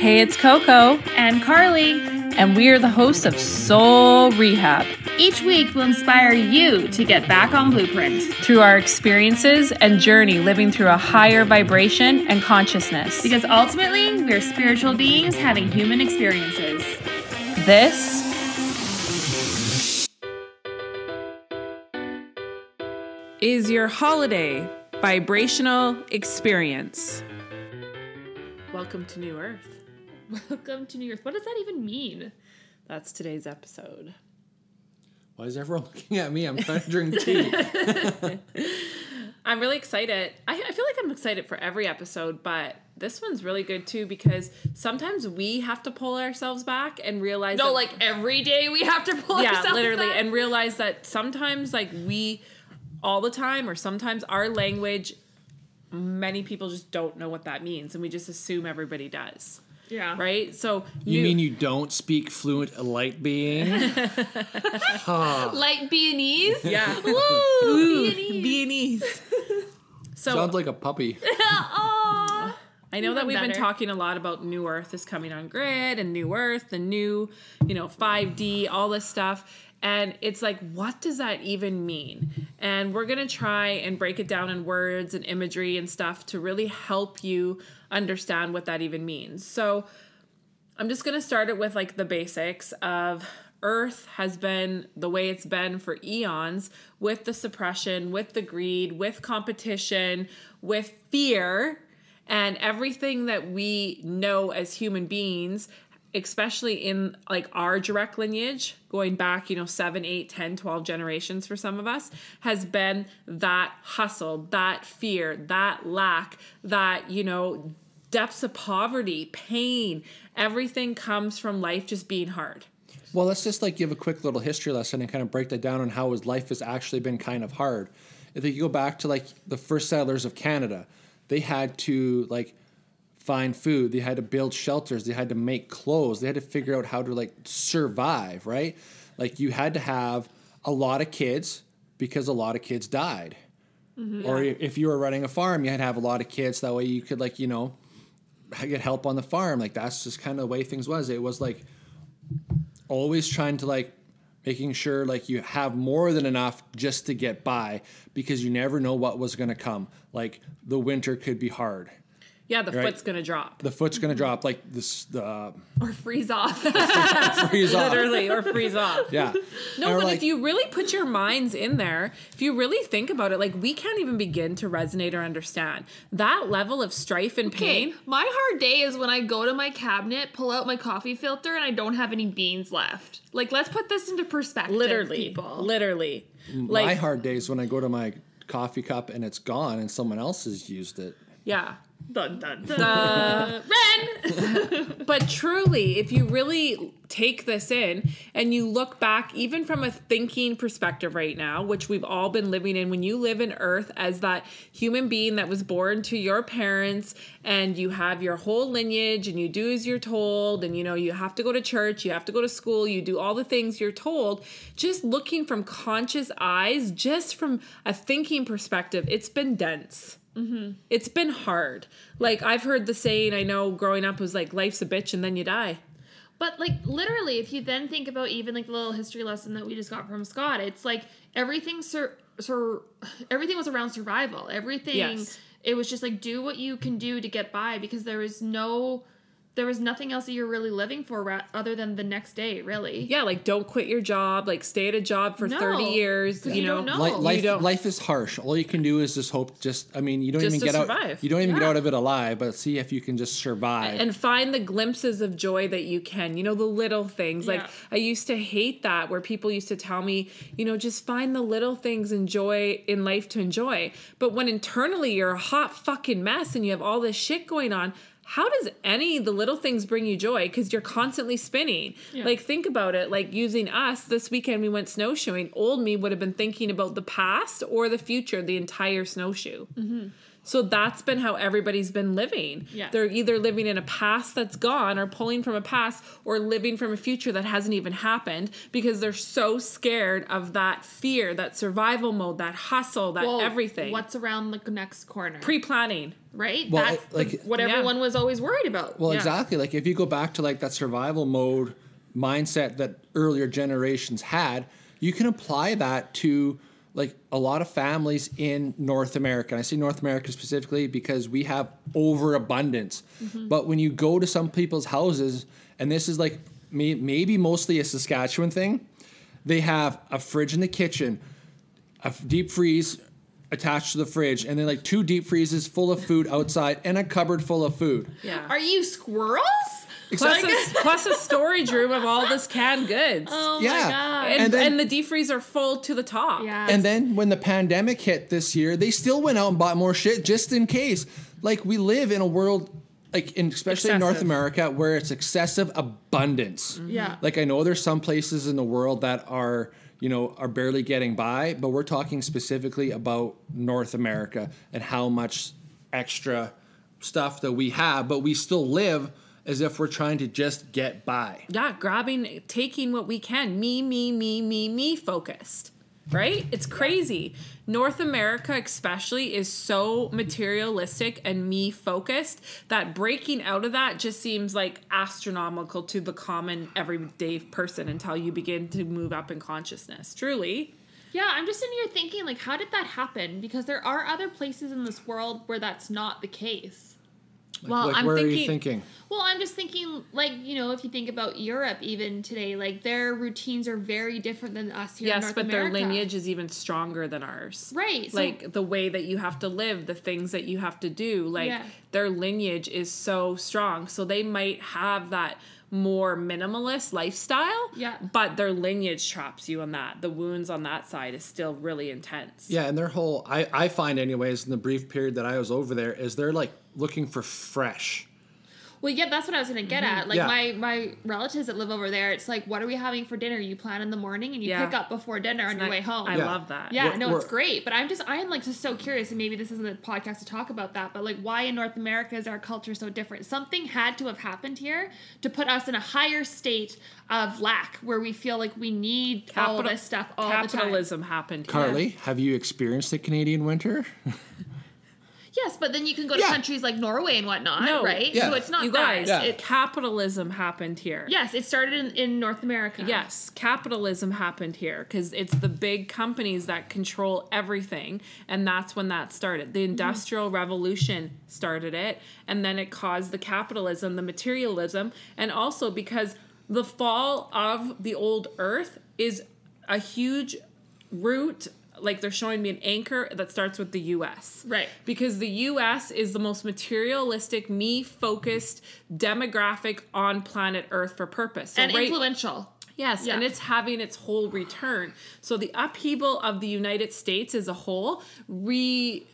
Hey, it's Coco, and Carly. and we are the hosts of Soul Rehab. Each week we'll inspire you to get back on blueprint Through our experiences and journey living through a higher vibration and consciousness. because ultimately we're spiritual beings having human experiences. This is your holiday vibrational experience. Welcome to New Earth. Welcome to New Earth. What does that even mean? That's today's episode. Why is everyone looking at me? I'm trying to drink tea. I'm really excited. I, I feel like I'm excited for every episode, but this one's really good too because sometimes we have to pull ourselves back and realize No, that- like every day we have to pull yeah, ourselves literally, back? and realize that sometimes like we all the time or sometimes our language many people just don't know what that means and we just assume everybody does yeah, right so You new- mean you don't speak fluent light being? Light Beanese. yeah Woo, Viennese. so Sounds like a puppy. Aw. I know that we've been talking a lot about New Earth is coming on grid and New Earth, the new, you know, 5D, all this stuff. And it's like, what does that even mean? And we're going to try and break it down in words and imagery and stuff to really help you understand what that even means. So I'm just going to start it with like the basics of Earth has been the way it's been for eons with the suppression, with the greed, with competition, with fear, and everything that we know as human beings especially in like our direct lineage going back you know 7 8 10 12 generations for some of us has been that hustle that fear that lack that you know depths of poverty pain everything comes from life just being hard Well, let's just like give a quick little history lesson and kind of break that down on how his life has actually been kind of hard. If you go back to like the first settlers of Canada, they had to like find food, they had to build shelters, they had to make clothes, they had to figure out how to like survive, right? Like you had to have a lot of kids because a lot of kids died. Mm-hmm. Or if you were running a farm, you had to have a lot of kids. That way you could like, you know, get help on the farm. Like that's just kind of the way things was. It was like always trying to like making sure like you have more than enough just to get by because you never know what was going to come. Like the winter could be hard. Yeah the Right. foot's gonna drop The foot's going to drop like this the uh, Or freeze off. freeze off. literally or freeze off Yeah. No, Or, but like, if you really put your minds in there, if you really think about it, like we can't even begin to resonate or understand that level of strife and Okay, pain. my hard day is when I go to my cabinet, pull out my coffee filter, and I don't have any beans left. Like, let's put this into perspective, Literally, people. literally. my hard days when I go to my coffee cup and it's gone and someone else has used it. yeah. Dun, dun, dun. Ren. But truly, if you really take this in and you look back, even from a thinking perspective right now, which we've all been living in, when you live in Earth as that human being that was born to your parents and you have your whole lineage and you do as you're told, and you know, you have to go to church, you have to go to school, you do all the things you're told, just looking from conscious eyes, just from a thinking perspective, it's been dense Mm-hmm. it's been hard. Like I've heard the saying I know growing up was like life's a bitch and then you die. But like literally, if you then think about even like the little history lesson that we just got from Scott, it's like everything sur- sur- everything was around survival. Everything Yes. it was just like do what you can do to get by because there was no there was nothing else that you're really living for ra- other than the next day, really. Yeah, like don't quit your job, like stay at a job for No, 30 years. you, you know. don't know. Li- you life, don't- life is harsh. All you can do is just hope. Just, I mean, you don't Just even to get out. survive. You don't even get out of it alive. But see if you can just survive. And find the glimpses of joy that you can. You know, the little things. Like Yeah. I used to hate that where people used to tell me, you know, just find the little things and joy in life to enjoy. But when internally you're a hot fucking mess and you have all this shit going on, how does any the little things bring you joy? Because you're constantly spinning. Yeah. Like, think about it. Like, using us this weekend, we went snowshoeing. Old me would have been thinking about the past or the future the entire snowshoe. Mm-hmm. So that's been how everybody's been living. Yeah. They're either living in a past that's gone or pulling from a past or living from a future that hasn't even happened because they're so scared of that fear, that survival mode, that hustle, that Well, everything. What's around the next corner? pre-planning? right? Well, That's it- the- like- what Yeah. everyone was always worried about. Well, Yeah. exactly. Like if you go back to like that survival mode mindset that earlier generations had, you can apply that to like a lot of families in North America. And I say North America specifically because we have overabundance. Mm-hmm. But when you go to some people's houses, and this is like may, maybe mostly a Saskatchewan thing, they have a fridge in the kitchen, a f- deep freeze attached to the fridge, and then like two deep freezes full of food outside, and a cupboard full of food. Yeah. Are you squirrels? Plus, a, plus a storage room of all this canned goods. Oh Yeah. my god. and, and then- and the deep freezer full to the top. yeah. And then when the pandemic hit this year, they still went out and bought more shit just in case. Like we live in a world, like in especially in North America, where it's excessive abundance. Mm-hmm. Yeah. Like I know there's some places in the world that are you know are barely getting by, but we're talking specifically about North America and how much extra stuff that we have, but we still live as if we're trying to just get by. yeah, grabbing, taking what we can. Me, me, me, me, me focused. Right? It's crazy. North America, especially, is so materialistic and me focused that breaking out of that just seems like astronomical to the common everyday person until you begin to move up in consciousness. Truly. yeah, I'm just sitting here thinking, like, how did that happen? Because there are other places in this world where that's not the case. Well, like I'm where are you thinking- thinking? Well, I'm just thinking, like, you know, if you think about Europe even today, like, their routines are very different than us here in America. Yes, North but America. their lineage is even stronger than ours. Right, so- like the way that you have to live, the things that you have to do, like Yeah. their lineage is so strong. So they might have that more minimalist lifestyle. Yeah. But their lineage traps you on that. The wounds on that side is still really intense. Yeah, and their whole I, I find anyways in the brief period that I was over there is they're like looking for fresh. Well, yeah, that's what I was gonna get at. Mm-hmm. Like Yeah. my my relatives that live over there, it's like, what are we having for dinner? You plan in the morning and you Yeah. pick up before dinner on your way home. I Yeah. love that. yeah, We're- no, it's we're- great. But I'm just I am like just so curious, and maybe this isn't a podcast to talk about that, but like why in North America is our culture so different? Something had to have happened here to put us in a higher state of lack where we feel like we need all this stuff all Capitalism happened. here. Carly, have you experienced the Canadian winter? the time. Yes, but then you can go to Yeah. countries like Norway and whatnot, No. right? Yeah. So it's not You that. guys, Yeah. it, capitalism happened here. Yes, it started in, in North America. Yes, capitalism happened here because it's the big companies that control everything, and that's when that started. The mm-hmm. Industrial Revolution started it, and then it caused the capitalism, the materialism, and also because the fall of the old Earth is a huge root. Like they're showing me an anchor that starts with the US. Right. Because the US is the most materialistic, me focused demographic on planet Earth for purpose. So and right- influential. Yes, Yeah. and it's having its whole return. So the upheaval of the United States as a whole re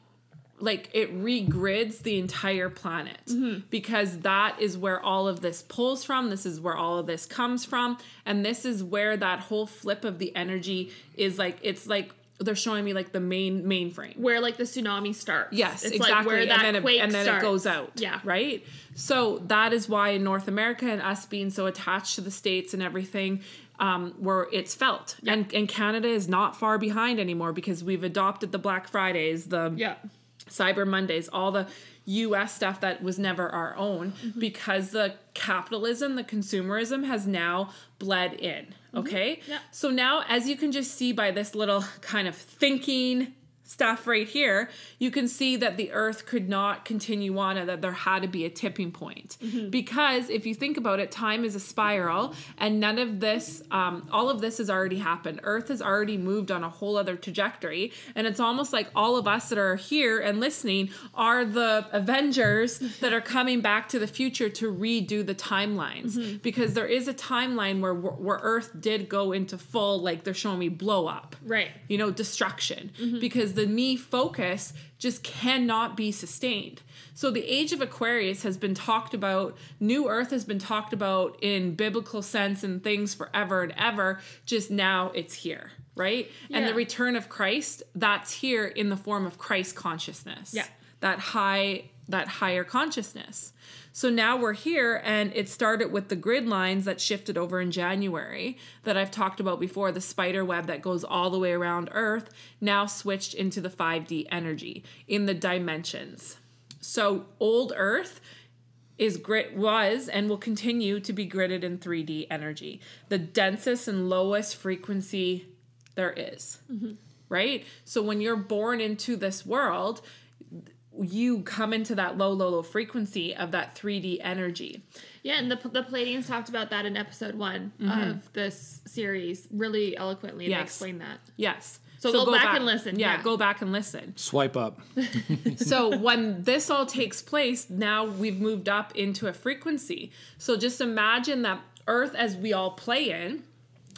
like it regrids the entire planet Mm-hmm. because that is where all of this pulls from this is where all of this comes from and this is where that whole flip of the energy is like it's like they're showing me like the main mainframe where like the tsunami starts. Yes, it's exactly. Like where that and then, quake it, and then starts. it goes out. Yeah, Right? So that is why in North America and us being so attached to the States and everything, um, where it's felt. And and Canada is not far behind anymore because we've adopted the Black Fridays, the Yeah, Cyber Mondays, all the US stuff that was never our own Mm-hmm. because the capitalism, the consumerism has now bled in. Okay? Mm-hmm. Yeah. So now, as you can just see by this little kind of thinking stuff right here, you can see that the earth could not continue on and that there had to be a tipping point. Mm-hmm. Because if you think about it, time is a spiral and none of this, um, all of this has already happened. Earth has already moved on a whole other trajectory. And it's almost like all of us that are here and listening are the Avengers that are coming back to the future to redo the timelines. Because there is a timeline where, where Earth did go into full, like they're showing me blow up right. you know, destruction Mm-hmm. because the me focus just cannot be sustained. So the age of Aquarius has been talked about, New Earth has been talked about in biblical sense and things forever and ever. Just now it's here, right? And the return of Christ, that's here in the form of Christ consciousness. Yeah. that high that higher consciousness. So now we're here, and it started with the grid lines that shifted over in January that I've talked about before the spider web that goes all the way around Earth, now switched into the 5D energy in the dimensions. So old Earth is grit was and will continue to be gridded in 3D energy, the densest and lowest frequency there is, mm-hmm. Right? So when you're born into this world, you come into that low, low, low frequency of that 3D energy. Yeah, and the, the Pleiadians talked about that in episode one mm-hmm. of this series really eloquently. They Yes. explained that. Yes. So go back and listen, Yeah, yeah. go back and listen. Swipe up. so when this all takes place, now we've moved up into a frequency. So just imagine that Earth, as we all play in,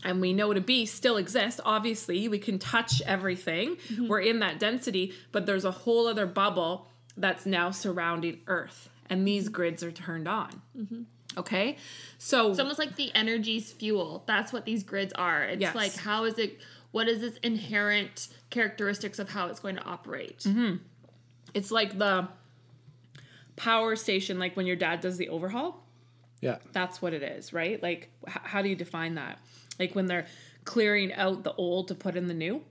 and we know to be still exists. Obviously, we can touch everything. Mm-hmm. We're in that density, but there's a whole other bubble that's now surrounding Earth, and these mm-hmm. grids are turned on. Mm-hmm. Okay, so It's almost like the energy's fuel. That's what these grids are. It's Yes. like how is it? What is its inherent characteristics of how it's going to operate? it's like the power station, like when your dad does the overhaul. Yeah. that's what it is, right? Like, h- how do you define that? Like when they're clearing out the old to put in the new.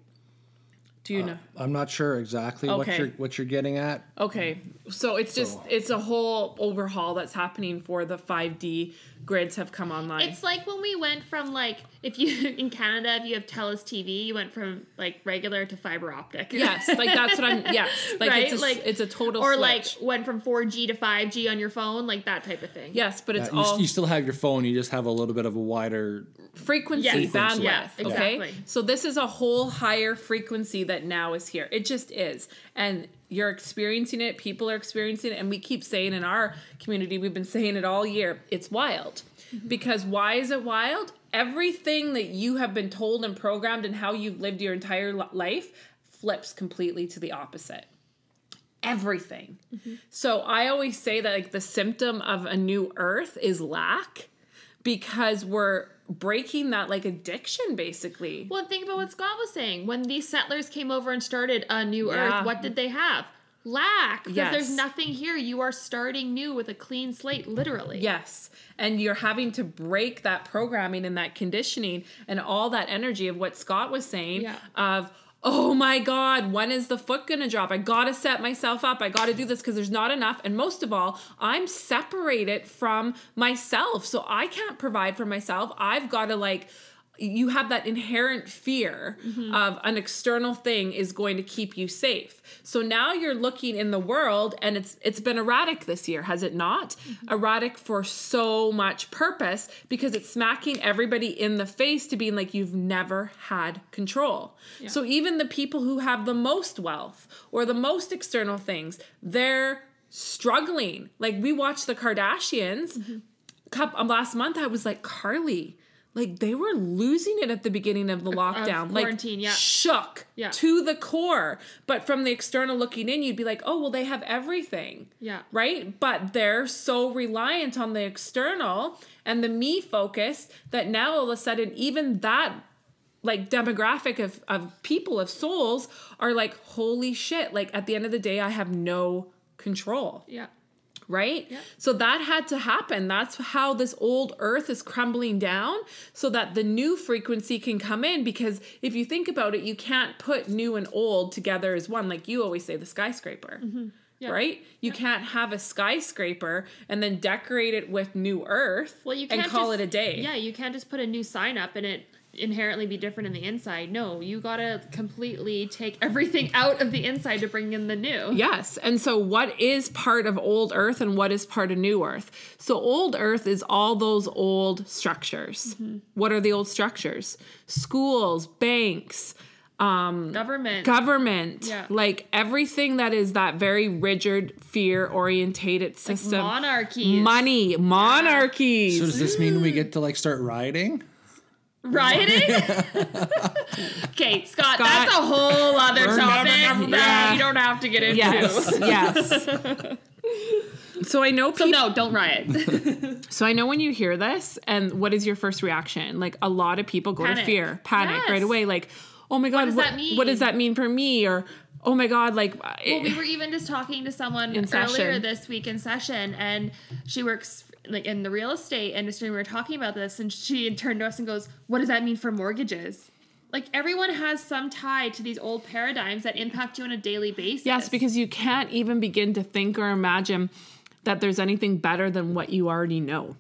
Do you uh, know? I'm not sure exactly what you're what you're getting at. Okay, so it's just So- it's a whole overhaul that's happening for the 5D grids have come online. It's like when we went from like if you in Canada if you have Telus TV, you went from like regular to fiber optic. yes, like that's what I'm. Yes, like Right? it's a, s- Like- it's a total or switch. like went from 4G to 5G on your phone, like that type of thing. yes, but it's Yeah, you, all you still have your phone. You just have a little bit of a wider. frequency Yes. bandwidth. Yeah, Okay, so this is a whole higher frequency that now is here. It just is, and you're experiencing it. People are experiencing it, and we keep saying in our community, we've been saying it all year. It's wild, mm-hmm. because why is it wild? Everything that you have been told and programmed, and how you've lived your entire life, flips completely to the opposite everything. Mm-hmm. So I always say that like the symptom of a new earth is lack because we're breaking that like addiction basically. Well, think about what Scott was saying. When these settlers came over and started a new Yeah. earth, what did they have? Lack. Because Yes. there's nothing here. You are starting new with a clean slate, literally. Yes. And you're having to break that programming and that conditioning and all that energy of what Scott was saying Yeah. of oh my god when is the foot gonna drop? I gotta set myself up. I gotta do this because there's not enough. And most of all i'm separated from myself. So i can't provide for myself. I've gotta like you have that inherent fear of an external thing is going to keep you safe. So now you're looking in the world and it's it's been erratic this year, has it not? Erratic for so much purpose because it's smacking everybody in the face to being like you've never had control. So even the people who have the most wealth or the most external things, they're struggling. Like we watched the Kardashians cup um, last month I was like Carly like they were losing it at the beginning of the lockdown like quarantine, yeah. shook Yeah. to the core but from the external looking in you'd be like oh well they have everything Yeah. right but they're so reliant on the external and the me focus that now all of a sudden even that like demographic of, of people of souls are like holy shit like at the end of the day i have no control Yeah. Right? Yeah. So that had to happen. That's how this old earth is crumbling down so that the new frequency can come in. Because if you think about it, you can't put new and old together as one. Like you always say, the skyscraper. Mm-hmm. Right? You can't have a skyscraper and then decorate it with new earth Well, you can't call just- it a day. Yeah, you can't just put a new sign up and it inherently be different in the inside. No, you gotta completely take everything out of the inside to bring in the new. Yes. And so, what is part of old earth and what is part of new earth? So, old earth is all those old structures. Mm-hmm. What are the old structures? Schools, banks, Government. government, Yeah. like everything that is that very rigid, fear orientated system. monarchies. Money, monarchies. So does this mean we get to like start rioting? Rioting? okay, Scott, that's a whole other topic that Yeah. you don't have to get into. yes, yes. So I know So no, don't riot. So I know when you hear this, and what is your first reaction? Like a lot of people go to fear, panic Yes. right away. Like, oh my god, what does what, that mean? what does that mean for me? Or oh my god, like Well, it- we were even just talking to someone earlier session. this week in session, and she works like in the real estate industry. We were talking about this, and she turned to us and goes, "What does that mean for mortgages?" Like everyone has some tie to these old paradigms that impact you on a daily basis. yes, because you can't even begin to think or imagine that there's anything better than what you already know.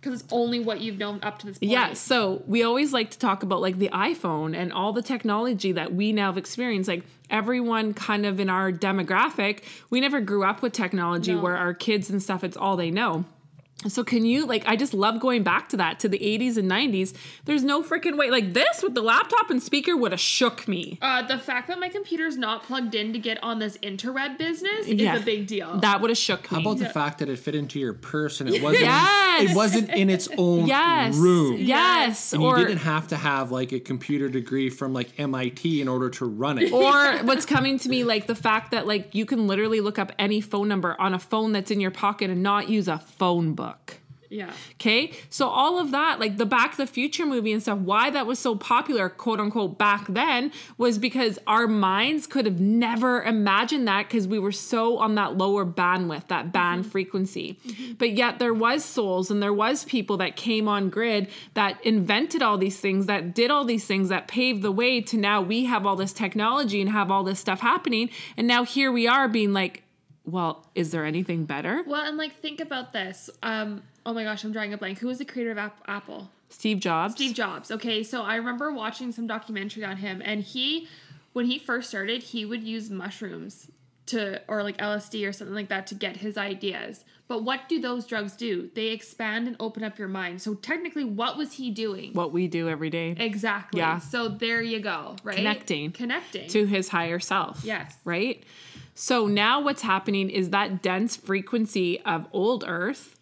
because it's only what you've known up to this point. Yeah, so we always like to talk about like the iPhone and all the technology that we now have experienced. Like everyone kind of in our demographic, we never grew up with technology No. where our kids and stuff, it's all they know. So can you like I just love going back to that to the 80s and 90s. There's no freaking way like this with the laptop and speaker would have shook me. Uh, the fact that my computer's not plugged in to get on this interweb business Yeah. is a big deal. That would have shook me. How about the Yeah. fact that it fit into your purse and it wasn't Yes. it wasn't in its own yes. room. Yes. And or you didn't have to have like a computer degree from like MIT in order to run it. or what's coming to me like the fact that like you can literally look up any phone number on a phone that's in your pocket and not use a phone book. Yeah. Okay. So all of that, like the Back to the Future movie and stuff, why that was so popular, quote unquote, back then was because our minds could have never imagined that because we were so on that lower bandwidth, that band mm-hmm. frequency. Mm-hmm. But yet there was souls and there was people that came on grid that invented all these things, that did all these things, that paved the way to now we have all this technology and have all this stuff happening. And now here we are being like, well, is there anything better? Well, and like think about this. Um, oh my gosh, I'm drawing a blank. Who was the creator of App- Apple? Steve Jobs. Steve Jobs. Okay, so I remember watching some documentary on him, and he, when he first started, he would use mushrooms to, or like LSD or something like that, to get his ideas. But what do those drugs do? They expand and open up your mind. So technically, what was he doing? what we do every day. Exactly. Yeah. So there you go. Right. Connecting. Connecting. to his higher self. Yes. Right? So now what's happening is that dense frequency of old earth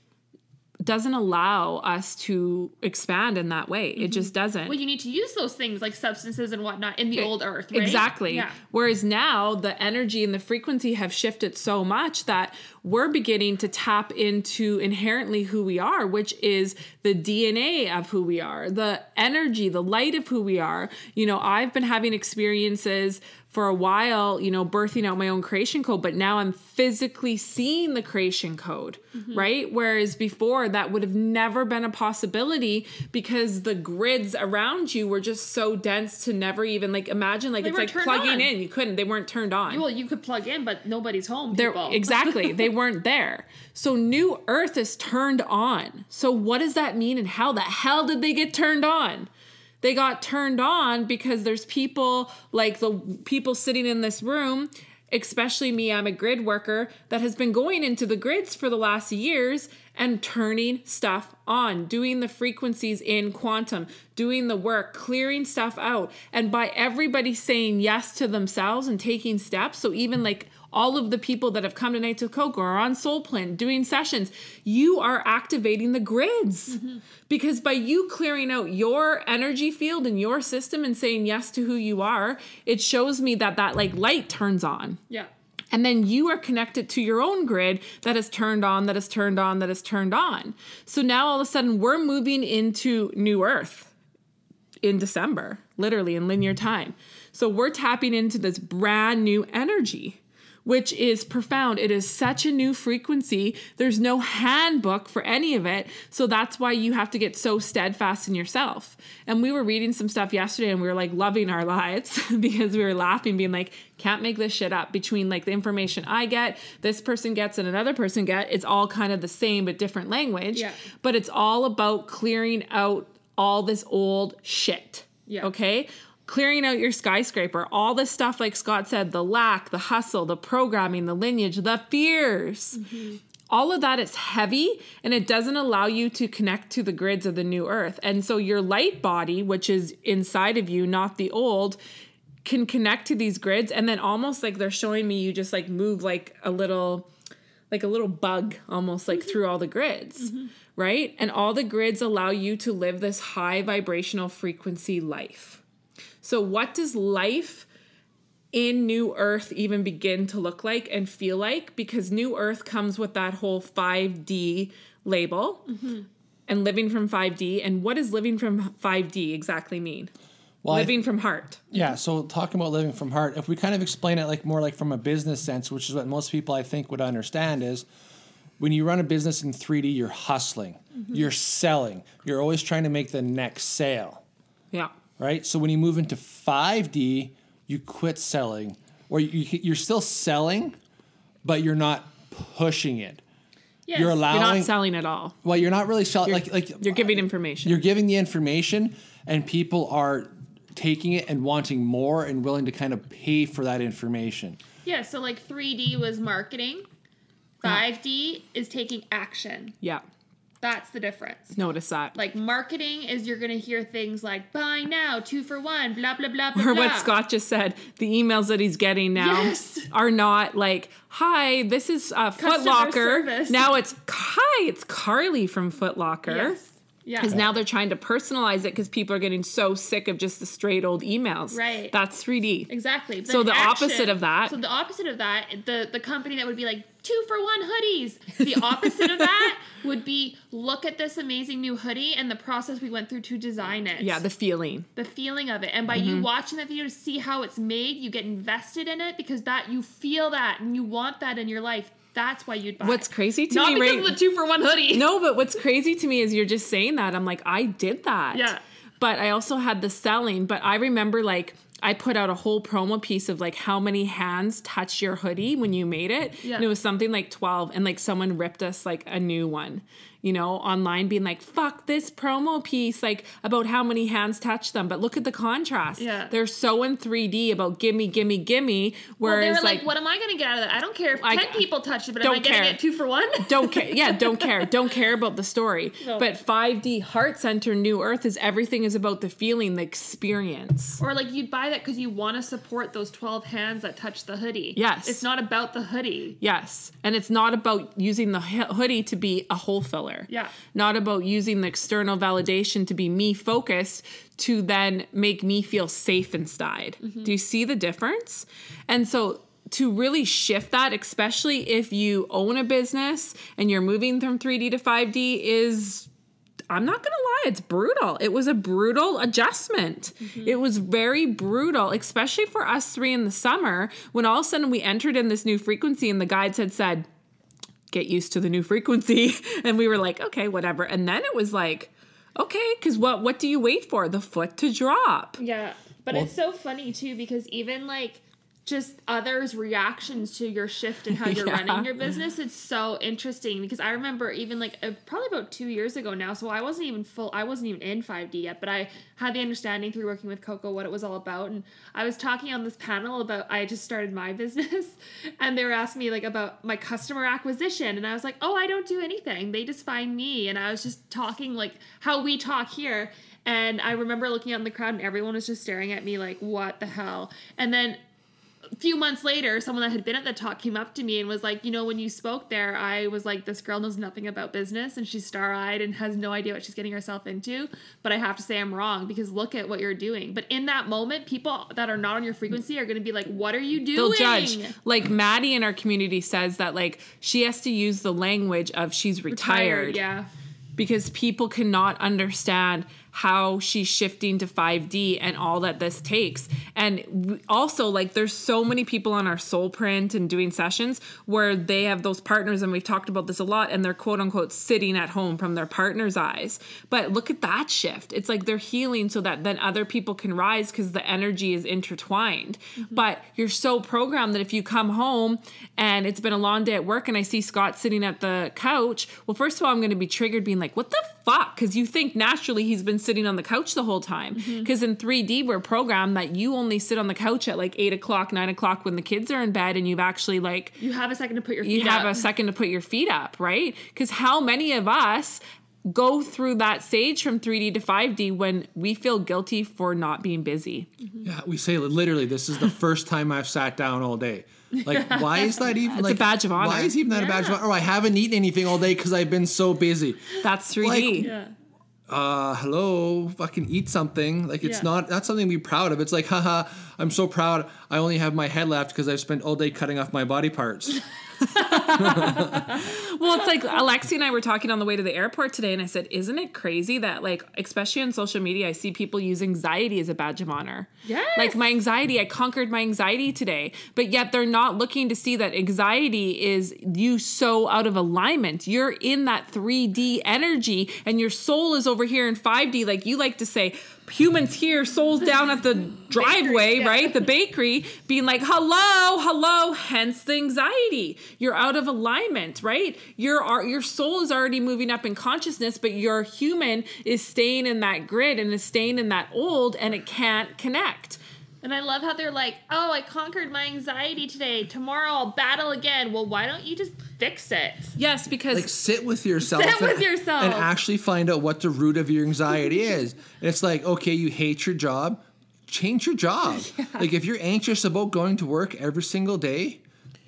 doesn't allow us to expand in that way. It just doesn't. Mm-hmm. well, you need to use those things like substances and whatnot in the old earth. Right? Exactly. Yeah. Whereas now the energy and the frequency have shifted so much that we're beginning to tap into inherently who we are, which is the DNA of who we are, the energy, the light of who we are. You know, I've been having experiences for a while, you know, birthing out my own creation code, but now I'm physically seeing the creation code, Mm-hmm. right? Whereas before that would have never been a possibility because the grids around you were just so dense to never even like imagine like They it's like plugging on. in. You couldn't, they weren't turned on. Well, you could plug in, but nobody's home. They're exactly, they weren't there. So new earth is turned on. So what does that mean and how the hell did they get turned on? They got turned on because there's people like the people sitting in this room, especially me, I'm a grid worker that has been going into the grids for the last years and turning stuff on, doing the frequencies in quantum, doing the work, clearing stuff out. And by everybody saying yes to themselves and taking steps, so even like all of the people that have come tonight to Coco are on Soul Plan doing sessions, you are activating the grids. Mm-hmm. Because by you clearing out your energy field and your system and saying yes to who you are, it shows me that that like light turns on. Yeah. And then you are connected to your own grid that is turned on, that is turned on, that is turned on. So now all of a sudden we're moving into new earth in December, literally in linear time. So we're tapping into this brand new energy, which is profound. It is such a new frequency. There's no handbook for any of it. So that's why you have to get so steadfast in yourself. And we were reading some stuff yesterday and we were like loving our lives because we were laughing, being like, can't make this shit up between like the information I get, this person gets, and another person get. It's all kind of the same but different language. Yeah. But it's all about clearing out all this old shit. Yeah. Okay. Clearing out your skyscraper, all this stuff, like Scott said, the lack, the hustle, the programming, the lineage, the fears. Mm-hmm. All of that is heavy and it doesn't allow you to connect to the grids of the new earth. And so your light body, which is inside of you, not the old, can connect to these grids. And then almost like they're showing me you just like move like a little like a little bug almost like mm-hmm. through all the grids, mm-hmm. right? And all the grids allow you to live this high vibrational frequency life. So, what does life in New Earth even begin to look like and feel like? Because New Earth comes with that whole 5D label mm-hmm. and living from 5D. And what does living from 5D exactly mean? Well, living from heart. Yeah, so talking about living from heart, if we kind of explain it like more like from a business sense, which is what most people I think would understand is when you run a business in 3D, you're hustling, mm-hmm. you're selling, you're always trying to make the next sale, Yeah. Right? So when you move into 5D, you quit selling or you, you're still selling, but you're not pushing it. Yes. You're You're not selling at all. well, you're not really selling like like You're giving information. you're giving the information and people are taking it and wanting more and willing to kind of pay for that information. Yeah, so like 3D was marketing, 5D is taking action. yeah. That's the difference. Notice that. Like marketing is you're gonna hear things like buy now, two for one, blah blah blah blah. or blah. what Scott just said, the emails that he's getting now Yes. are not like, "Hi, this is uh, Foot Locker." service. Now it's, "Hi, it's Carly from Foot Locker." Yes. Yeah. Because now they're trying to personalize it because people are getting so sick of just the straight old emails. Right. That's 3D. Exactly. But So the opposite of that- So the opposite of that, the the company that would be like two for one hoodies. The opposite of that would be look at this amazing new hoodie and the process we went through to design it. Yeah, the feeling. the feeling of it, and by Mm-hmm. you watching that video to see how it's made, you get invested in it because that you feel that and you want that in your life. That's why you'd buy. What's crazy to Not me, because right? of the two for one hoodie. No, but what's crazy to me is you're just saying that. I'm like, I did that. Yeah. But I also had the selling. But I remember like I put out a whole promo piece of like how many hands touched your hoodie when you made it. Yeah. And it was something like 12. And like someone ripped us like a new one, you know, online being like, fuck this promo piece, like about how many hands touch them. But look at the contrast. Yeah. They're so in 3D about gimme, gimme, gimme. Well, Whereas they were like, like "What am I going to get out of that? I don't care if I- ten people touch it, but am I getting care. it two for one?" don't care. Yeah, don't care. Don't care about the story. No. But 5D Heart Center New Earth is everything is about the feeling, the experience. Or like you'd buy that because you want to support those twelve hands that touch the hoodie. Yes. it's not about the hoodie. Yes. And it's not about using the hoodie to be a hole filler. Yeah. Not about using the external validation to be me focused to then make me feel safe inside. Mm-hmm. Do you see the difference? And so to really shift that, especially if you own a business and you're moving from 3D to 5D, is I'm not gonna lie, it's brutal. It was a brutal adjustment. Mm-hmm. It was very brutal, especially for us three in the summer when all of a sudden we entered in this new frequency and the guides had said, get used to the new frequency. And we were like, okay, whatever. And then it was like, okay, because what what do you wait for? The foot to drop. Yeah, but Well- it's so funny too because even like just others' reactions to your shift and how you're Yeah. running your business, it's so interesting because I remember even like uh, probably about two years ago now. So I wasn't even full, I wasn't even in 5D yet, but I had the understanding through working with Coco what it was all about. And I was talking on this panel about I just started my business, and they were asking me like about my customer acquisition, and I was like, oh, I don't do anything. They just find me, and I was just talking like how we talk here. And I remember looking out in the crowd and everyone was just staring at me like, what the hell? And then few months later, someone that had been at the talk came up to me and was like, you know, when you spoke there, I was like, this girl knows nothing about business and she's star eyed and has no idea what she's getting herself into. But I have to say I'm wrong because look at what you're doing. But in that moment, people that are not on your frequency are going to be like, what are you doing? They'll judge. Like Maddie in our community says that like she has to use the language of she's retired. Yeah. because people cannot understand how she's shifting to 5D and all that this takes. And also, like, there's so many people on our soul print and doing sessions where they have those partners, and we've talked about this a lot, and they're quote unquote sitting at home from their partner's eyes. But look at that shift. It's like they're healing so that then other people can rise because the energy is intertwined. Mm-hmm. But you're so programmed that if you come home and it's been a long day at work and I see Scott sitting at the couch, well, first of all, I'm going to be triggered being like, what the fuck? Because you think naturally he's been sitting on the couch the whole time. Mm-hmm. Because in 3D, we're programmed that you only sit on the couch at like eight o'clock, nine o'clock when the kids are in bed and you've actually like, You have a second to put your you feet have up. a second to put your feet up, right? Because how many of us go through that stage from 3D to 5D when we feel guilty for not being busy? Mm-hmm. Yeah, we say literally, this is the first time I've sat down all day. Like, why is that even It's a like badge of honor. Why is even that a badge of honor? Or I haven't eaten anything all day because I've been so busy. That's 3D. Like- yeah. Uh, hello, fucking eat something. Like it's Yeah. not that's something to be proud of. It's like, haha, I'm so proud. I only have my head left because I've spent all day cutting off my body parts. well, it's like Alexi and I were talking on the way to the airport today, and I said, "Isn't it crazy that, like, especially on social media, I see people use anxiety as a badge of honor? Yeah. Like my anxiety, I conquered my anxiety today, but yet they're not looking to see that anxiety is you so out of alignment. You're in that 3D energy, and your soul is over here in 5D, like you like to say." Humans here, souls down at the driveway, yeah. right? The bakery, being like, hello, hello, hence the anxiety. You're out of alignment, right? Your your soul is already moving up in consciousness, but your human is staying in that grid and is staying in that old and it can't connect. And I love how they're like, oh, I conquered my anxiety today. Tomorrow I'll battle again. Well, why don't you just fix it? Yes, because like sit with yourself Sit and, with yourself. and actually find out what the root of your anxiety is and it's like okay you hate your job change your job like if you're anxious about going to work every single day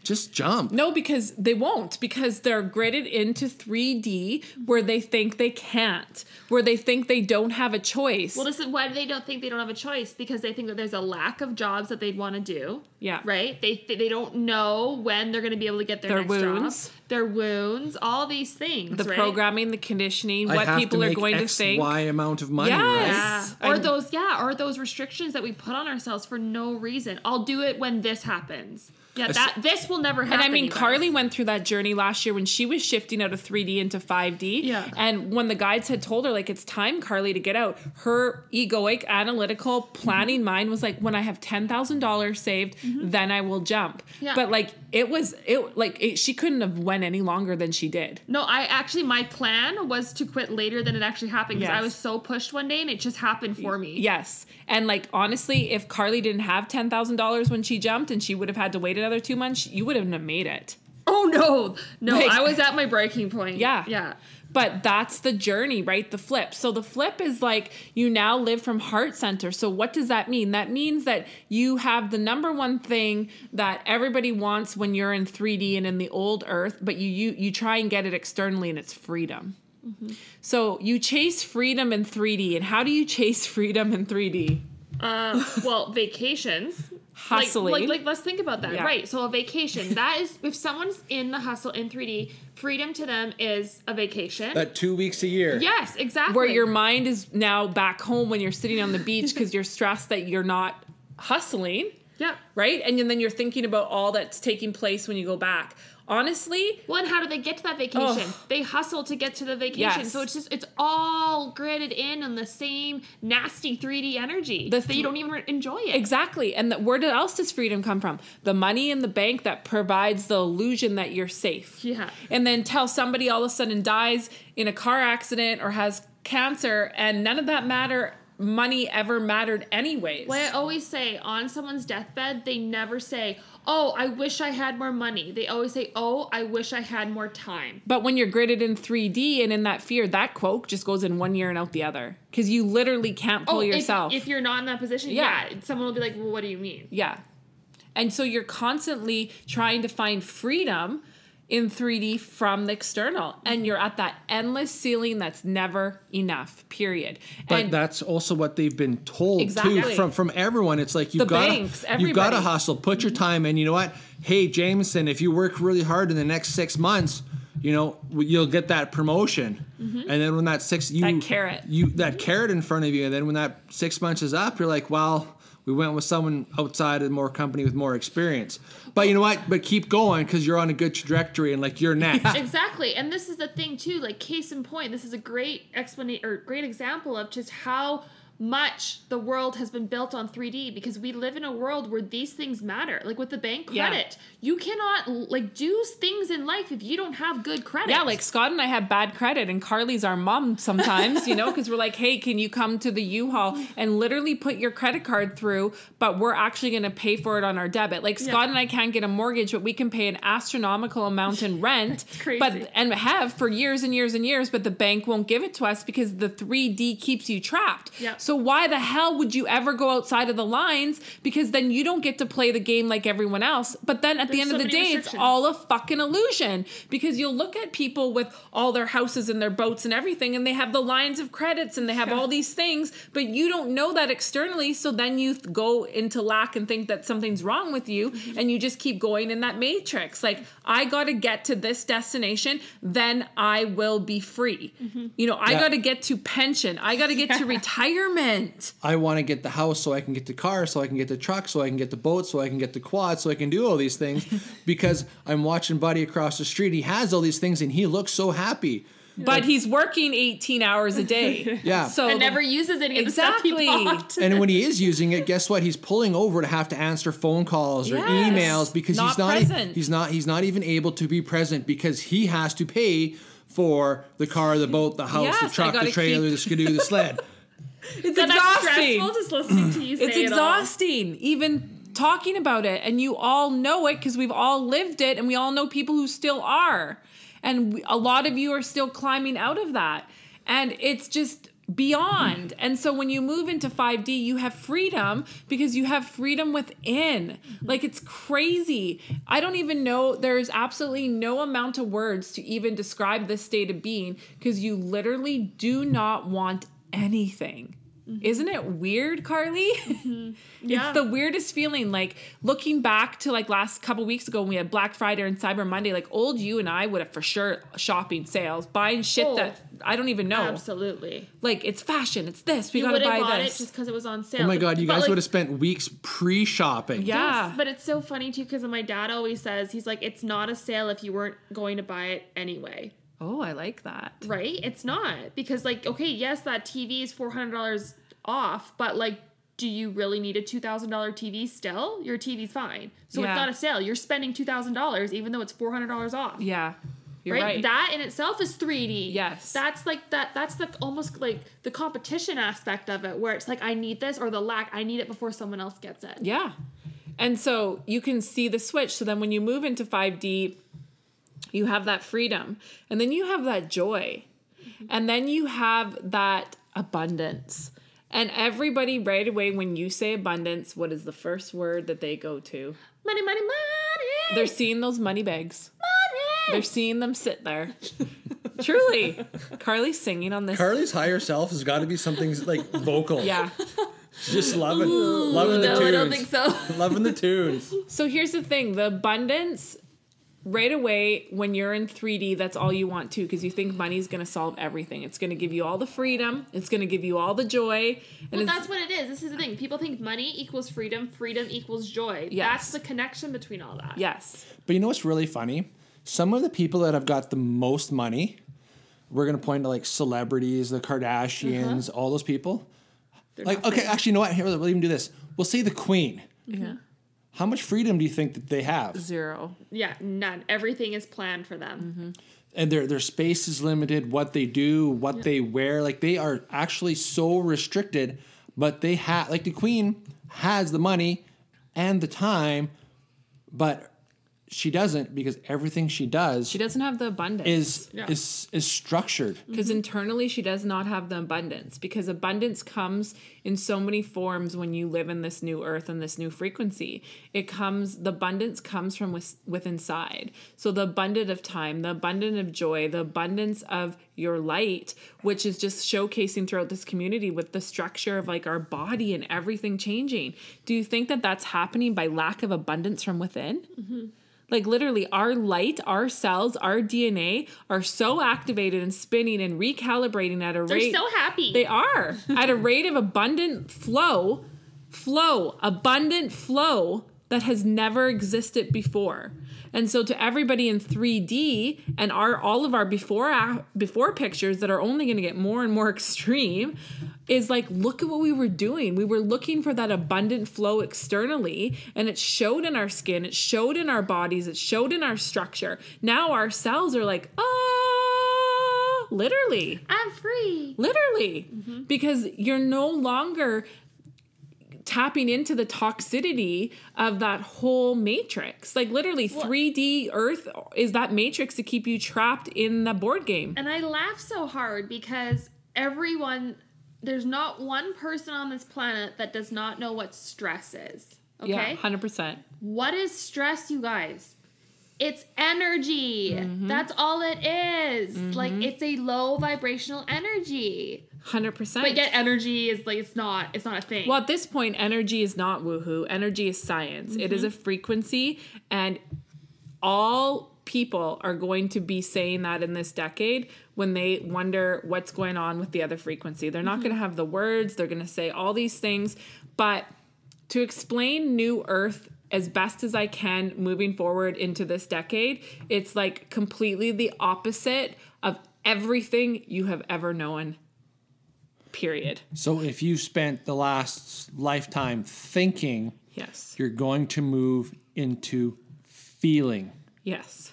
just jump No, because they won't, because they're gridded into 3D where they think they can't, where they think they don't have a choice. Well, this is why they don't think they don't have a choice because they think that there's a lack of jobs that they'd want to do. Yeah. Right. They they don't know when they're going to be able to get their, Their next wounds. job. Their wounds, all these things. the right? programming, the conditioning, I what have people to are going X, to think. y amount of money Yes. right Yeah. Or I'm- those, yeah, or those restrictions that we put on ourselves for no reason. I'll do it when this happens. Yeah, that this will never happen. And I mean, guys. Carly went through that journey last year when she was shifting out of 3D into 5D. Yeah. And when the guides had told her, like, it's time, Carly, to get out, her egoic, analytical, planning mind was like, when I have $10,000 saved, then I will jump. Mm-hmm. Yeah. But like, it was, it like, it, she couldn't have went any longer than she did. No, I actually my plan was to quit later than it actually happened because I was so pushed one day and it just happened for me. Yes. And like honestly, if Carly didn't have ten thousand dollars when she jumped and she would have had to wait another two months, you wouldn't have made it. Oh no, no, Like- I was at my breaking point. Yeah. yeah. But that's the journey, right? The flip. So the flip is like you now live from heart center. So what does that mean? That means that you have the number one thing that everybody wants when you're in 3D and in the old earth, but you you you try and get it externally and it's freedom. So you chase freedom in 3D. And how do you chase freedom in 3D? Uh, well, vacations. Hustling. Like, like, like, let's think about that. Yeah. Right. So a vacation. That is, if someone's in the hustle in 3D, freedom to them is a vacation. That two weeks a year. yes, exactly. where your mind is now back home when you're sitting on the beach because you're stressed that you're not hustling, Yep. right? And then you're thinking about all that's taking place when you go back. Honestly, Well, and how do they get to that vacation? Ugh. They hustle to get to the vacation. Yes. So it's just it's all gridded in on the same nasty 3D energy The that you don't even enjoy it. exactly. And the, where else does freedom come from? The money in the bank that provides the illusion that you're safe. Yeah. And then tell somebody all of a sudden dies in a car accident or has cancer, and none of that matter. Money ever mattered anyways. What I always say on someone's deathbed, they never say, "Oh, I wish I had more money." They always say, "Oh, I wish I had more time." But when you're gridded in 3D and in that fear, that quote just goes in one ear and out the other because you literally can't pull oh, if- yourself. If, you're not in that position, Yeah. yeah. someone will be like, "Well, what do you mean?" yeah. And so you're constantly trying to find freedom in 3D from the external. And you're at that endless ceiling that's never enough, period. But and that's also what they've been told Exactly. too from from everyone. It's like you've got you've got to hustle, put your time in. You know what? Hey, Jameson, if you work really hard in the next six months, you know you'll get that promotion. And then when that six you Mm-hmm. That carrot. you that carrot in front of you, and then when that six months is up, you're like, well. We went with someone outside of more company with more experience, but you know what? But keep going because you're on a good trajectory and like you're next. Exactly. And this is the thing too, like case in point, this is a great explanation or great example of just how much the world has been built on 3D because we live in a world where these things matter. Like with the bank Yeah. credit, you cannot like do things in life if you don't have good credit. yeah, like Scott and I have bad credit, and Carly's our mom sometimes, you know, because we're like, hey, can you come to the U-Haul and literally put your credit card through, but we're actually going to pay for it on our debit. Like Scott and I can't get a mortgage, but we can pay an astronomical amount in rent, crazy. but and have for years and years and years, but the bank won't give it to us because the 3D keeps you trapped. Yep. So So why the hell would you ever go outside of the lines? Because then you don't get to play the game like everyone else. But then at the There's end of the day, it's all a fucking illusion. Because you'll look at people with all their houses and their boats and everything, and they have the lines of credits and they have all these things, but you don't know that externally. So then you th- go into lack and think that something's wrong with you, Mm-hmm. and you just keep going in that matrix. Like, I got to get to this destination, then I will be free. Mm-hmm. You know, I Yeah. got to get to pension, I got to get to retirement. I want to get the house so I can get the car, so I can get the truck, so I can get the boat, so I can get the quad, so I can do all these things because I'm watching Buddy across the street. He has all these things and he looks so happy. But he's working 18 hours a day. Yeah. So and never uses any of the stuff Exactly. he bought. And when he is using it, guess what? He's pulling over to have to answer phone calls or Yes. emails because Not he's not present. he's not he's not even able to be present because he has to pay for the car, the boat, the house, Yes, the truck, the trailer, keep- the skidoo, the sled. it's But that's exhausting. stressful just listening to you say It's it exhausting, even talking about it. And you all know it because we've all lived it and we all know people who still are. And we, a lot of you are still climbing out of that. And it's just beyond. And so when you move into 5D, you have freedom because you have freedom within. Like it's crazy. I don't even know, there's absolutely no amount of words to even describe this state of being because you literally do not want anything. Mm-hmm. Isn't it weird, Carly? Mm-hmm. Yeah. It's the weirdest feeling. Like looking back to like last couple weeks ago when we had Black Friday and Cyber Monday, like old you and I would have for sure shopping sales, buying shit Oh. that I don't even know. Absolutely. Like it's fashion, it's this. We You gotta buy bought this. it just because it was on sale. Oh my god, you But, guys like, would have spent weeks pre-shopping. yeah. Yes, but it's so funny too because my dad always says he's like, it's not a sale if you weren't going to buy it anyway, oh, I like that. right? It's not because like, okay, yes, that TV is four hundred dollars off, but like, do you really need a two thousand dollar TV still? Your TV's fine, so Yeah. it's not a sale. You're spending two thousand dollars even though it's four hundred dollars off. Yeah. You're right? right. That in itself is 3D. Yes. That's like that that's the almost like the competition aspect of it where it's like I need this or the lack, I need it before someone else gets it. Yeah. And so you can see the switch. So then when you move into 5D, you have that freedom. And then you have that joy. And then you have that abundance. And everybody right away when you say abundance, what is the first word that they go to? Money, money, money. They're seeing those money bags. money. They're seeing them sit there. Truly. Carly's singing on this. Carly's higher self has got to be something like vocal. yeah. Just loving loving the no, tunes. I don't think so. Loving the tunes. So here's the thing the abundance, right away, when you're in 3D, that's all you want to because you think money's going to solve everything. It's going to give you all the freedom, it's going to give you all the joy. And Well, that's what it is. This is the thing. People think money equals freedom, freedom equals joy. Yes. That's the connection between all that. yes. But you know what's really funny? Some of the people that have got the most money, we're gonna point to like celebrities, the Kardashians, Uh-huh. all those people. They're Like, not okay, actually, you know what? Here, we'll even do this. We'll say the Queen. Yeah. How much freedom do you think that they have? Zero. Yeah, none. Everything is planned for them. Mm-hmm. And their their space is limited. What they do, what they wear, like they are actually so restricted. But they have, like the Queen has the money and the time, but she doesn't because everything she does She doesn't have the abundance. is Yeah. is is structured. because mm-hmm. internally she does not have the abundance. Because abundance comes in so many forms when you live in this new earth and this new frequency. It comes the abundance comes from with, with inside so the abundant of time the abundant of joy the abundance of your light which is just showcasing throughout this community with the structure of like our body and everything changing. Do you think that that's happening by lack of abundance from within mm-hmm. Like literally, our light, our cells, our DNA are so activated and spinning and recalibrating at a rate. They're so happy. They are at a rate of abundant flow, flow, abundant flow that has never existed before. And so to everybody in 3D and our all of our before before pictures that are only going to get more and more extreme is like look at what we were doing. We were looking for that abundant flow externally and it showed in our skin, it showed in our bodies, it showed in our structure. Now our cells are like, "Oh, literally. I'm free. Literally. Mm-hmm. Because you're no longer tapping into the toxicity of that whole matrix. Like literally 3D Earth is that matrix to keep you trapped in the board game. And I laugh so hard because everyone there's not one person on this planet that does not know what stress is. Okay? Yeah, 100%. What is stress, you guys? It's energy. Mm-hmm. That's all it is. Like it's a low vibrational energy. 100%. But yet energy is like it's not it's not a thing. Well, at this point, energy is not woohoo. Energy is science. It is mm-hmm. a frequency, and all people are going to be saying that in this decade when they wonder what's going on with the other frequency. They're not mm-hmm. going to have the words. They're going to say all these things, but to explain New Earth as best as I can moving forward into this decade, it's like completely the opposite of everything you have ever known. Period. So if you spent the last lifetime thinking, Yes. you're going to move into feeling. Yes.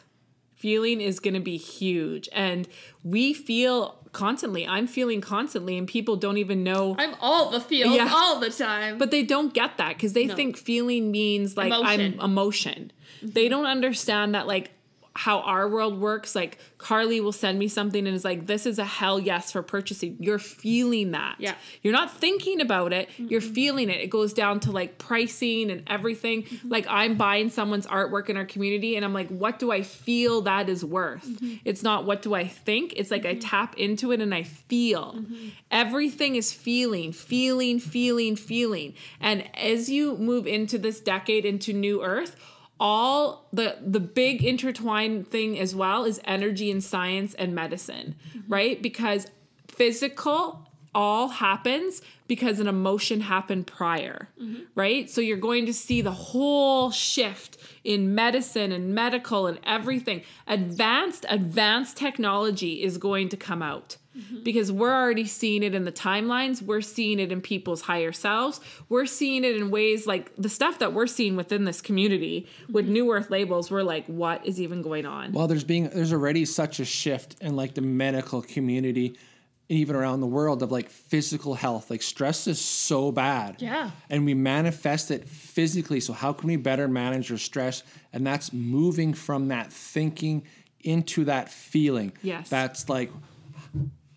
Feeling is going to be huge. And we feel constantly. I'm feeling constantly, and people don't even know. I'm all the feels Yeah. all the time. But they don't get that because they No. think feeling means like Emotion. I'm emotion. They don't understand that like how our world works. Like Carly will send me something and is like, "This is a hell yes for purchasing." You're feeling that. Yeah. You're not thinking about it. You're feeling it. It goes down to like pricing and everything. Mm-hmm. Like I'm buying someone's artwork in our community, and I'm like, "What do I feel that is worth?" Mm-hmm. It's not what do I think. It's like I tap into it and I feel. Mm-hmm. Everything is feeling, feeling, feeling, feeling. And as you move into this decade, into New Earth, all the the big intertwined thing as well is energy and science and medicine, mm-hmm. right? Because physical all happens because an emotion happened prior, mm-hmm. right? So you're going to see the whole shift in medicine and medical and everything. Advanced, advanced technology is going to come out Mm-hmm. because we're already seeing it in the timelines. We're seeing it in people's higher selves. We're seeing it in ways like the stuff that we're seeing within this community with mm-hmm. New Earth labels. We're like, what is even going on? Well, there's being there's already such a shift in like the medical community, even around the world of like physical health. Like stress is so bad. Yeah. And we manifest it physically. So how can we better manage our stress? And that's moving from that thinking into that feeling. Yes. That's like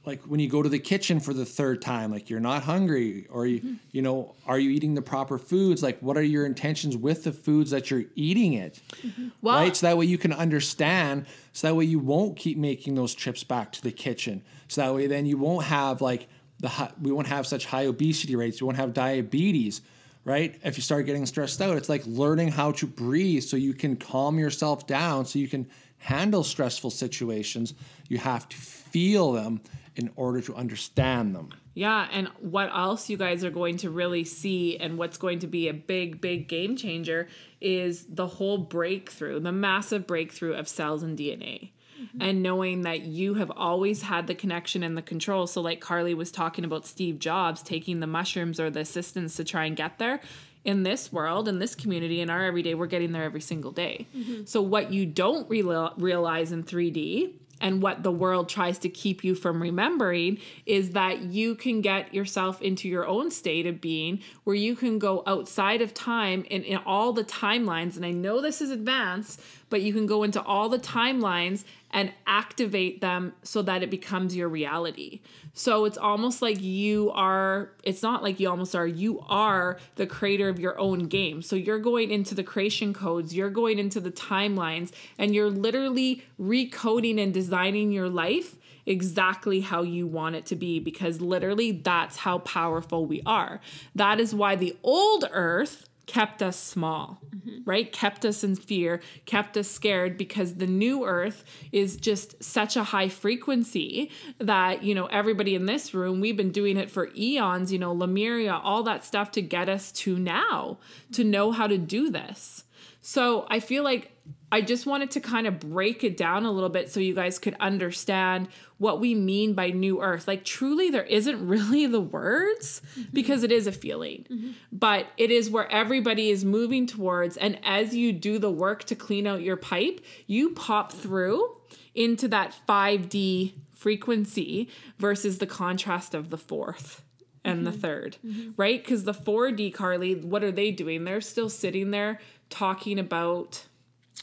like when you go to the kitchen for the third time like you're not hungry or you mm-hmm. you know are you eating the proper foods? Like what are your intentions with the foods that you're eating it? Mm-hmm. Well- right? So that way you can understand so that way you won't keep making those trips back to the kitchen. So that way then you won't have like the hi- we won't have such high obesity rates we won't have diabetes right? If you start getting stressed out it's like learning how to breathe so you can calm yourself down so you can handle stressful situations. You have to feel them in order to understand them Yeah, and what else you guys are going to really see, and what's going to be a big, big game changer is the whole breakthrough, the massive breakthrough of cells and DNA. Mm-hmm. And knowing that you have always had the connection and the control. So, like Carly was talking about Steve Jobs taking the mushrooms or the assistance to try and get there. In this world, in this community, in our everyday, we're getting there every single day. Mm-hmm. So, what you don't real- realize in 3D and what the world tries to keep you from remembering is that you can get yourself into your own state of being where you can go outside of time and in all the timelines. And I know this is advanced, but you can go into all the timelines and activate them so that it becomes your reality. So it's almost like you are, it's not like you almost are, you are the creator of your own game. So you're going into the creation codes, you're going into the timelines, and you're literally recoding and designing your life exactly how you want it to be because literally that's how powerful we are. That is why the old earth kept us small, Mm-hmm. right? Kept us in fear, kept us scared because the new earth is just such a high frequency that, you know, everybody in this room, we've been doing it for eons, you know, Lemuria, all that stuff to get us to now, to know how to do this. So I feel like I just wanted to kind of break it down a little bit so you guys could understand what we mean by new earth. Like, truly, there isn't really the words mm-hmm. because it is a feeling, mm-hmm. but it is where everybody is moving towards. And as you do the work to clean out your pipe, you pop through into that 5D frequency versus the contrast of the fourth and the mm-hmm. 3rd right? Because the 4D, Carly, what are they doing? They're still sitting there talking about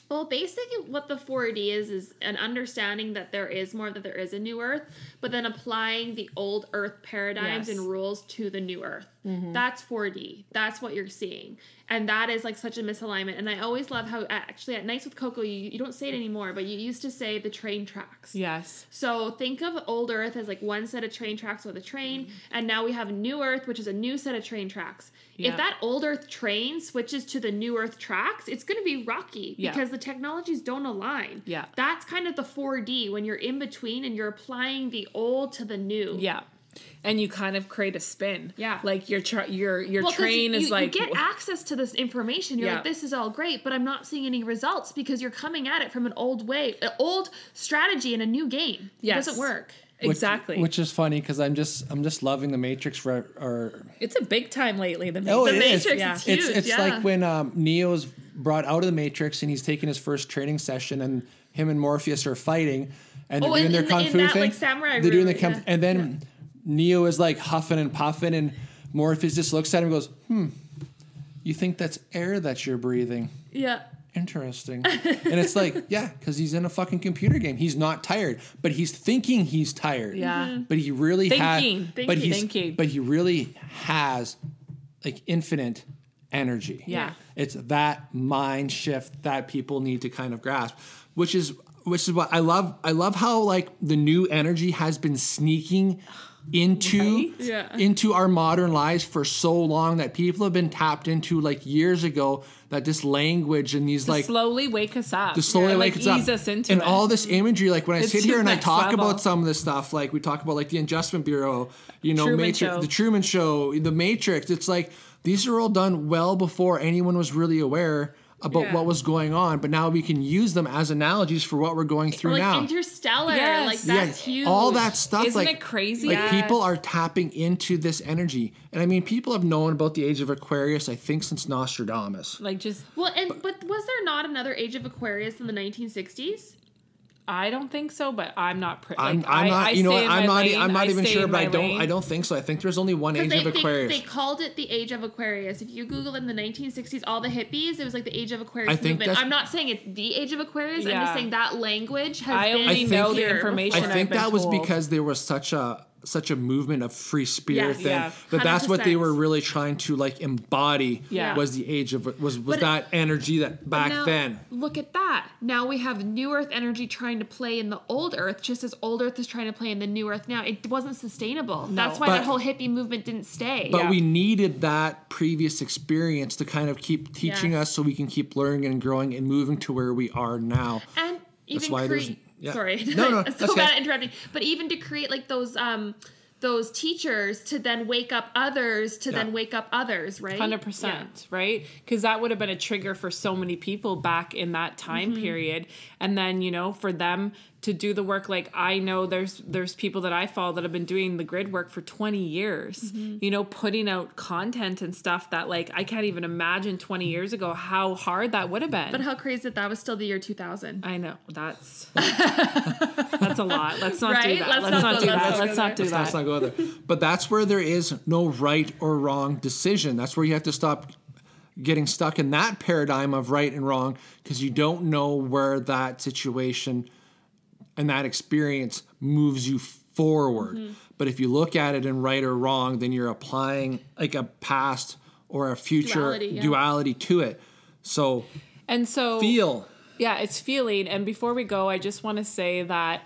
Well, basically, what the 4D is is an understanding that there is more, that there is a new Earth, but then applying the old Earth paradigms Yes. and rules to the new Earth. Mm-hmm. That's 4D. That's what you're seeing, and that is like such a misalignment. And I always love how actually at Nights with Coco, you, you don't say it anymore, but you used to say the train tracks. Yes. So think of old Earth as like one set of train tracks with a train, mm-hmm. and now we have new Earth, which is a new set of train tracks. If that old Earth train switches to the new Earth tracks, it's going to be rocky Yeah. because the technologies don't align. Yeah. That's kind of the 4D when you're in between and you're applying the old to the new. Yeah. And you kind of create a spin. Yeah. Like your tra- your your Well, 'cause train you, is you like get access to this information. You're Yeah. like, this is all great, but I'm not seeing any results because you're coming at it from an old way, an old strategy in a new game. Yes. It doesn't work. Which- exactly. Which, is funny because I'm just I'm just loving the Matrix for or it's a big time lately. The Oh, Matrix. it is. Matrix Yeah. is huge. it's it's yeah. like when um, Neo's brought out of the Matrix and he's taking his first training session and him and Morpheus are fighting and they're Oh, doing in- their in- kung in fu that, thing. like, samurai they're doing the room, kung, yeah. and then Neo is like huffing and puffing and Morpheus just looks at him and goes, "Hmm, you think that's air that you're breathing?" yeah. Interesting. and it's like, yeah, because he's in a fucking computer game. He's not tired, but he's thinking he's tired. Yeah. Mhm. But he really has. But Thinking. he's Thinking. but he really has like infinite energy. Yeah. It's that mind shift that people need to kind of grasp, which is which is what I love. I love how like the new energy has been sneaking into Right? Yeah. into our modern lives for so long that people have been tapped into like years ago that this language and these To like slowly wake us up. to slowly and, wake like, us up ease us into and it. all this imagery like when i It's sit here and i talk level. about some of this stuff like we talk about like the adjustment bureau you know Truman matrix Show. the truman show the matrix it's like these are all done well before anyone was really aware Uh, about Yeah. what was going on but now we can use them as analogies for what we're going through like now Interstellar, Yes. like yeah, huge. all that stuff Isn't like it crazy? like Yes. people are tapping into this energy and i mean people have known about the age of aquarius i think since nostradamus like just Well, and but was there not another Age of Aquarius in the 1960s? I don't think so, but I'm not. Pre- I'm, like, I'm not. I you know, stay what, in I'm not. e- lane, I'm not even sure, but I don't. lane. I don't think so. I think there's only one age They, of they, Aquarius. they called it the Age of Aquarius. If you Google it in the 1960s, all the hippies, it was like the Age of Aquarius I think movement. I'm not saying it's the Age of Aquarius. I'm just saying that language has I been only think- know the here information. I I've think been that was told. because there was such a such a movement of free spirit Yes. thing. Yeah. But that's what they were really trying to like embody. Yeah. Was the age of was was But- that energy that back Now, then. Look at that. Now we have new Earth energy trying to play in the old Earth, just as old Earth is trying to play in the new Earth now. It wasn't sustainable. No. That's why But- that whole hippie movement didn't stay. But Yeah. we needed that previous experience to kind of keep teaching Yes. us so we can keep learning and growing and moving to where we are now. and even why there's- create. Yeah. Sorry, No, no, I'm that's so okay. bad at interrupting. But even to create like those um those teachers to then wake up others to Yeah. then wake up others, right? Hundred percent, right? Because that would have been a trigger for so many people back in that time Mm-hmm. period, and then you know for them to do the work. Like I know there's there's people that I follow that have been doing the grid work for twenty years. Mm-hmm. You know, putting out content and stuff that like I can't even imagine twenty years ago how hard that would have been. But how crazy that that was still the year 2000. I know that's that's a lot. Let's not do that. Let's Let's, not not, go- do let's that. not Let's not do Let's that. not go there. But that's where there is no right or wrong decision. That's where you have to stop getting stuck in that paradigm of right and wrong because you don't know where that situation and that experience moves you forward. Mm-hmm. But if you look at it in right or wrong, then you're applying like a past or a future Duality, duality, to it. So And so feel. Yeah, it's feeling. And before we go, I just want to say that,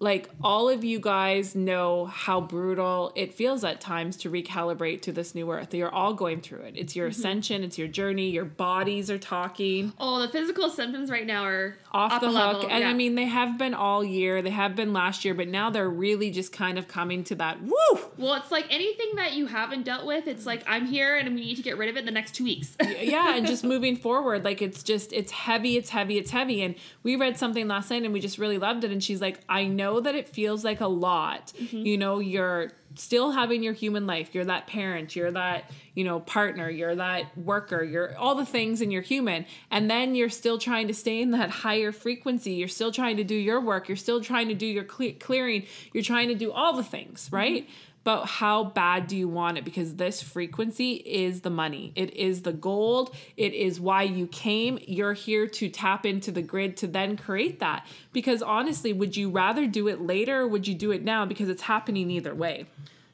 like, all of you guys know how brutal it feels at times to recalibrate to this new earth. You're all going through it. It's your Mm-hmm. ascension, it's your journey, your bodies are talking Oh, the physical symptoms right now are off the hook. level, And I mean, they have been all year, they have been last year, but now they're really just kind of coming to that woo! Well, it's like anything that you haven't dealt with, it's like I'm here and we need to get rid of it in the next two weeks. yeah and just moving forward like it's just it's heavy it's heavy it's heavy and we read something last night and we just really loved it and she's like i know that it feels like a lot. Mm-hmm. You know you're still having your human life. You're that parent. You're that you know partner. You're that worker. You're all the things and you're human. And then you're still trying to stay in that higher frequency. You're still trying to do your work. You're still trying to do your cle- clearing. You're trying to do all the things right mm-hmm. But how bad do you want it? Because this frequency is the money, it is the gold, it is why you came. You're here to tap into the grid to then create that. Because honestly, would you rather do it later or would you do it now? Because it's happening either way.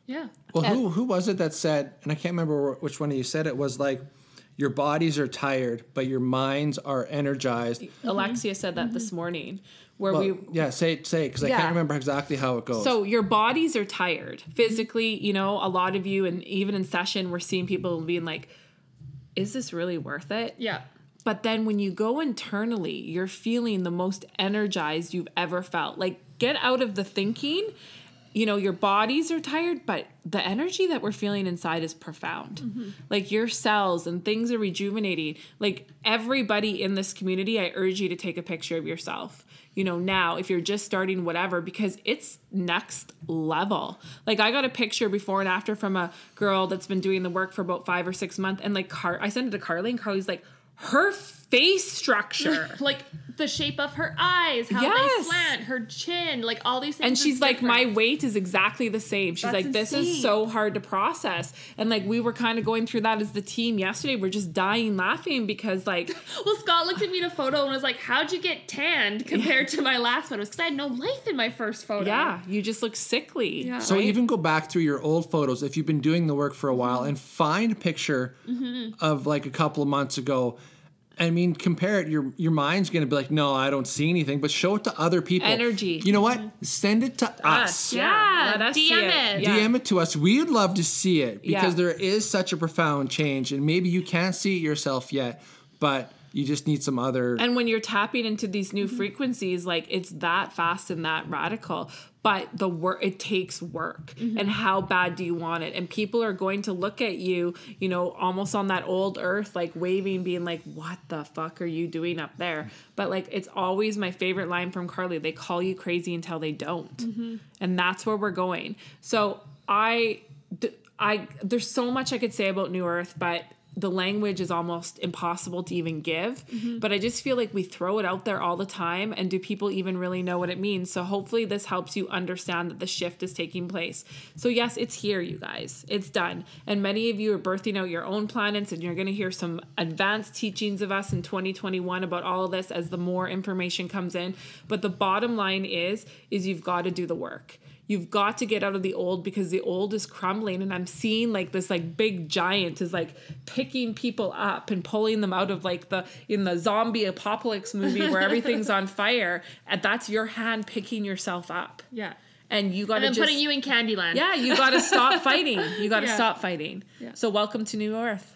Yeah. Well, who who was it that said? And I can't remember which one of you said it was like, your bodies are tired, but your minds are energized. Alexia said that this morning, where Well, we yeah, say it, say because I can't remember exactly how it goes. So your bodies are tired physically. You know, a lot of you, and even in session, we're seeing people being like, "Is this really worth it?" Yeah. But then when you go internally, you're feeling the most energized you've ever felt. Like get out of the thinking. You know, your bodies are tired, but the energy that we're feeling inside is profound. Mm-hmm. Like your cells and things are rejuvenating. Like everybody in this community, I urge you to take a picture of yourself. You know, now if you're just starting whatever because it's next level. Like I got a picture before and after from a girl that's been doing the work for about 5 or 6 months and like Car I sent it to Carly and Carly's like her face structure. Like the shape of her eyes, how they slant, her chin, like all these things. and she's like, my weight is exactly the same. She's That's like, this is so hard to process. And like, we were kind of going through that as the team yesterday. We're just dying laughing because, like, Well, Scott looked at me in a photo and was like, "How'd you get tanned compared to my last photos?" Because I had no life in my first photo. yeah, you just look sickly. Yeah. So right? even go back through your old photos if you've been doing the work for a while Mm-hmm. and find a picture of like a couple of months ago. I mean, compare it. Your your mind's gonna be like, no, I don't see anything, but show it to other people. Energy. You know what? Mm-hmm. Send it to us. Yeah, let us DM it. it. Yeah. DM it to us. We'd love to see it because Yeah. there is such a profound change, and maybe you can't see it yourself yet, but you just need some other. And when you're tapping into these new frequencies, like it's that fast and that radical. But the work, it takes work. Mm-hmm. And how bad do you want it? And people are going to look at you, you know, almost on that old earth, like waving, being like, what the fuck are you doing up there? But like, it's always my favorite line from Carly they call you crazy until they don't. Mm-hmm. And that's where we're going. So I, d- I, there's so much I could say about New Earth, but the language is almost impossible to even give. Mm-hmm. But I just feel like we throw it out there all the time. And do people even really know what it means? So hopefully this helps you understand that the shift is taking place. So, yes, it's here, you guys. It's done. And many of you are birthing out your own planets, and you're going to hear some advanced teachings of us in 2021 about all of this as the more information comes in. But the bottom line is, is you've got to do the work you've got to get out of the old because the old is crumbling and i'm seeing like this like big giant is like picking people up and pulling them out of like the in the zombie apocalypse movie where everything's on fire and that's your hand picking yourself up Yeah. and you got to just putting you in Candyland. yeah you got to stop fighting you got to Yeah. stop fighting Yeah. so welcome to new earth